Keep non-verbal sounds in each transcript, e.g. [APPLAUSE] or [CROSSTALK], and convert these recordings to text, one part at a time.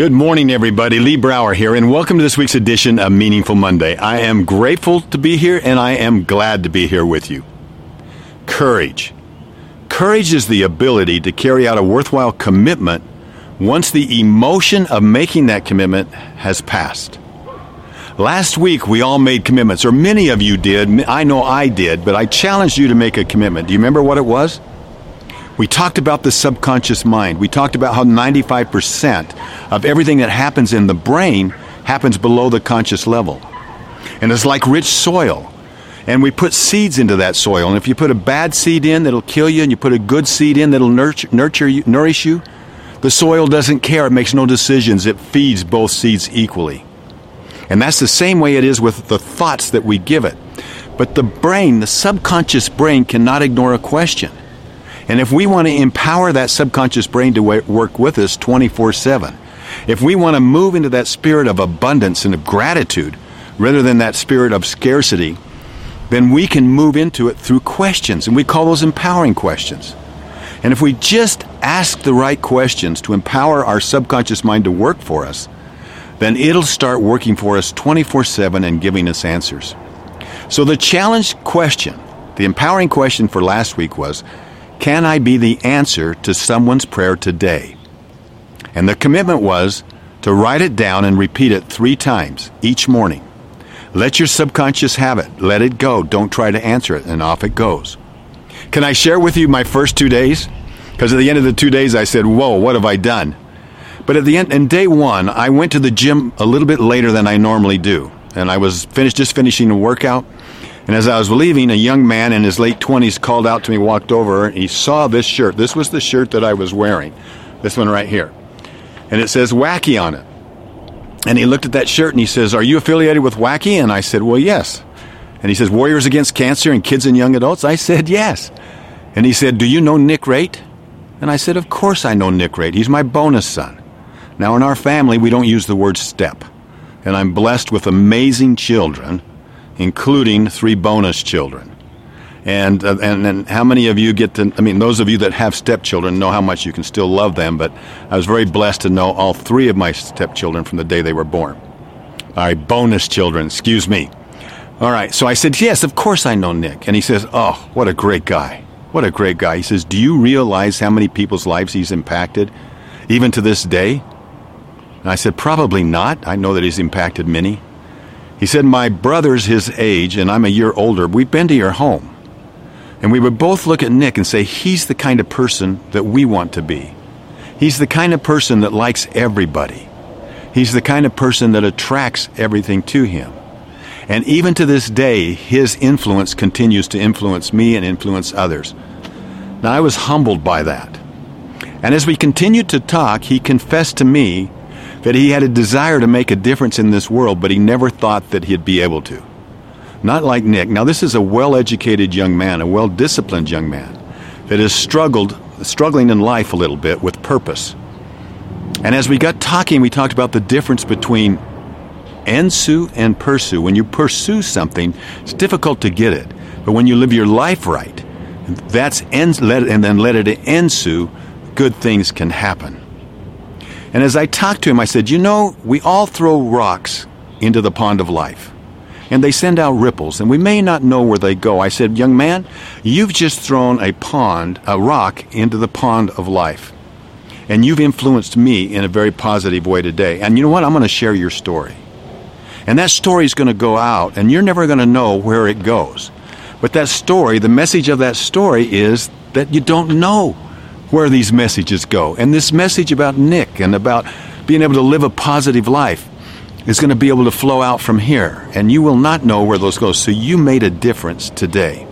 Good morning, everybody. Lee Brower here, and welcome to this week's edition of Meaningful Monday. I am grateful to be here, and I am glad to be here with you. Courage. Courage is the ability to carry out a worthwhile commitment once the emotion of making that commitment has passed. Last week, we all made commitments, or many of you did. I know I did, but I challenged you to make a commitment. Do you remember what it was? We talked about the subconscious mind. We talked about how 95% of everything that happens in the brain happens below the conscious level. And it's like rich soil. And we put seeds into that soil. And if you put a bad seed in that'll kill you, and you put a good seed in that'll nurture, nurture you, nourish you, the soil doesn't care. It makes no decisions. It feeds both seeds equally. And that's the same way it is with the thoughts that we give it. But the brain, the subconscious brain, cannot ignore a question. And if we want to empower that subconscious brain to work with us 24 7, if we want to move into that spirit of abundance and of gratitude rather than that spirit of scarcity, then we can move into it through questions. And we call those empowering questions. And if we just ask the right questions to empower our subconscious mind to work for us, then it'll start working for us 24 7 and giving us answers. So the challenge question, the empowering question for last week was can I be the answer to someone's prayer today? And the commitment was to write it down and repeat it three times each morning. Let your subconscious have it. Let it go. Don't try to answer it. And off it goes. Can I share with you my first two days? Because at the end of the two days, I said, Whoa, what have I done? But at the end, in day one, I went to the gym a little bit later than I normally do. And I was finished, just finishing a workout. And as I was leaving, a young man in his late 20s called out to me, walked over, and he saw this shirt. This was the shirt that I was wearing, this one right here. And it says Wacky on it. And he looked at that shirt and he says, Are you affiliated with Wacky? And I said, Well, yes. And he says, Warriors Against Cancer and Kids and Young Adults? I said, Yes. And he said, Do you know Nick Rate? And I said, Of course I know Nick Rate. He's my bonus son. Now, in our family, we don't use the word step. And I'm blessed with amazing children including three bonus children. And, uh, and and how many of you get to? I mean, those of you that have stepchildren know how much you can still love them. But I was very blessed to know all three of my stepchildren from the day they were born. All right, bonus children. Excuse me. All right. So I said, yes, of course I know Nick. And he says, oh, what a great guy. What a great guy. He says, do you realize how many people's lives he's impacted, even to this day? And I said, probably not. I know that he's impacted many. He said, My brother's his age, and I'm a year older. We've been to your home. And we would both look at Nick and say, He's the kind of person that we want to be. He's the kind of person that likes everybody. He's the kind of person that attracts everything to him. And even to this day, his influence continues to influence me and influence others. Now, I was humbled by that. And as we continued to talk, he confessed to me that he had a desire to make a difference in this world, but he never thought that he'd be able to. Not like Nick. Now, this is a well educated young man, a well disciplined young man that has struggled, struggling in life a little bit with purpose. And as we got talking, we talked about the difference between ensu and pursue. When you pursue something, it's difficult to get it. But when you live your life right, that's ens, and then let it ensue, good things can happen. And as I talked to him, I said, You know, we all throw rocks into the pond of life, and they send out ripples, and we may not know where they go. I said, Young man, you've just thrown a pond, a rock, into the pond of life. And you've influenced me in a very positive way today. And you know what? I'm going to share your story. And that story is going to go out, and you're never going to know where it goes. But that story, the message of that story is that you don't know where these messages go. And this message about Nick and about being able to live a positive life is going to be able to flow out from here. And you will not know where those go. So you made a difference today.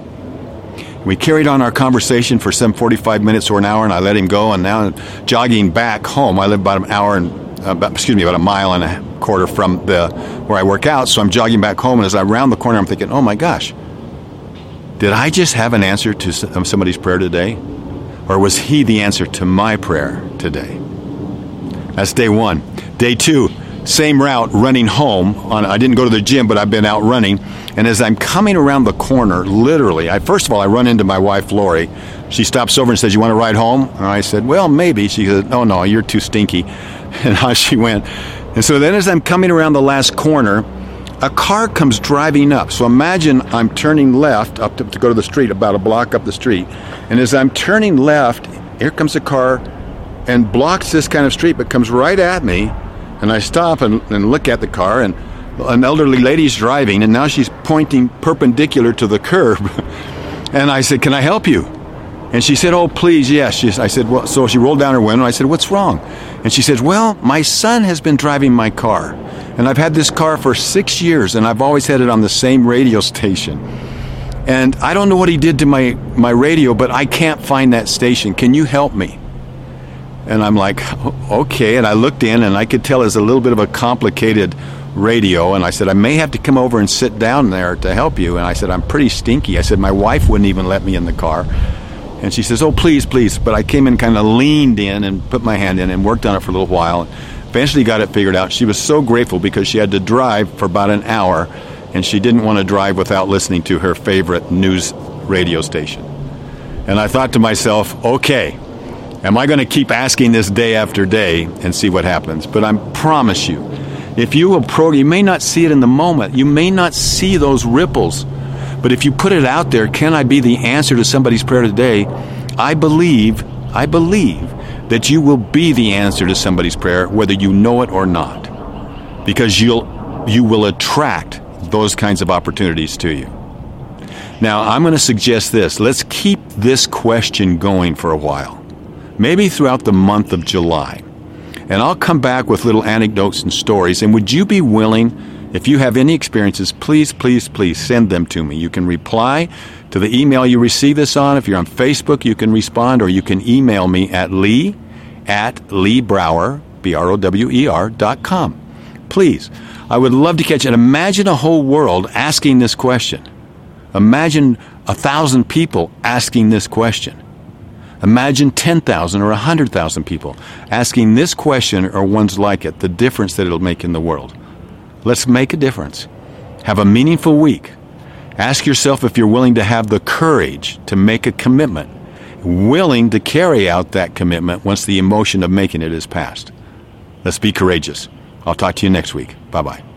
We carried on our conversation for some 45 minutes or an hour, and I let him go. And now, jogging back home, I live about an hour and uh, about, excuse me, about a mile and a quarter from the where I work out. So I'm jogging back home, and as I round the corner, I'm thinking, "Oh my gosh, did I just have an answer to somebody's prayer today?" Or was He the answer to my prayer today? That's day one. Day two, same route, running home. On, I didn't go to the gym, but I've been out running. And as I'm coming around the corner, literally, I first of all I run into my wife Lori. She stops over and says, "You want to ride home?" And I said, "Well, maybe." She said, "No, no, you're too stinky." [LAUGHS] and how she went. And so then, as I'm coming around the last corner, a car comes driving up. So imagine I'm turning left up to, to, go to the street, about a block up the street. And as I'm turning left, here comes a car and blocks this kind of street, but comes right at me. And I stop and, and look at the car, and an elderly lady's driving, and now she's pointing perpendicular to the curb. [LAUGHS] and I said, Can I help you? And she said, Oh, please, yes. She, I said, Well, so she rolled down her window. I said, What's wrong? And she said, Well, my son has been driving my car. And I've had this car for six years, and I've always had it on the same radio station. And I don't know what he did to my, my radio, but I can't find that station. Can you help me? And I'm like, okay. And I looked in, and I could tell it's a little bit of a complicated radio. And I said, I may have to come over and sit down there to help you. And I said, I'm pretty stinky. I said, my wife wouldn't even let me in the car. And she says, Oh, please, please. But I came in, kind of leaned in, and put my hand in and worked on it for a little while. Eventually got it figured out. She was so grateful because she had to drive for about an hour, and she didn't want to drive without listening to her favorite news radio station. And I thought to myself, okay, am I going to keep asking this day after day and see what happens? But I promise you, if you approach, you may not see it in the moment. You may not see those ripples but if you put it out there, can I be the answer to somebody's prayer today? I believe, I believe that you will be the answer to somebody's prayer, whether you know it or not. Because you'll you will attract those kinds of opportunities to you. Now, I'm going to suggest this. Let's keep this question going for a while. Maybe throughout the month of July. And I'll come back with little anecdotes and stories. And would you be willing if you have any experiences, please, please, please send them to me. You can reply to the email you receive this on. If you're on Facebook, you can respond, or you can email me at lee at leebrower, B-R-O-W-E-R, dot com. Please, I would love to catch it. Imagine a whole world asking this question. Imagine a thousand people asking this question. Imagine 10,000 or 100,000 people asking this question or ones like it, the difference that it'll make in the world. Let's make a difference. Have a meaningful week. Ask yourself if you're willing to have the courage to make a commitment, willing to carry out that commitment once the emotion of making it is past. Let's be courageous. I'll talk to you next week. Bye bye.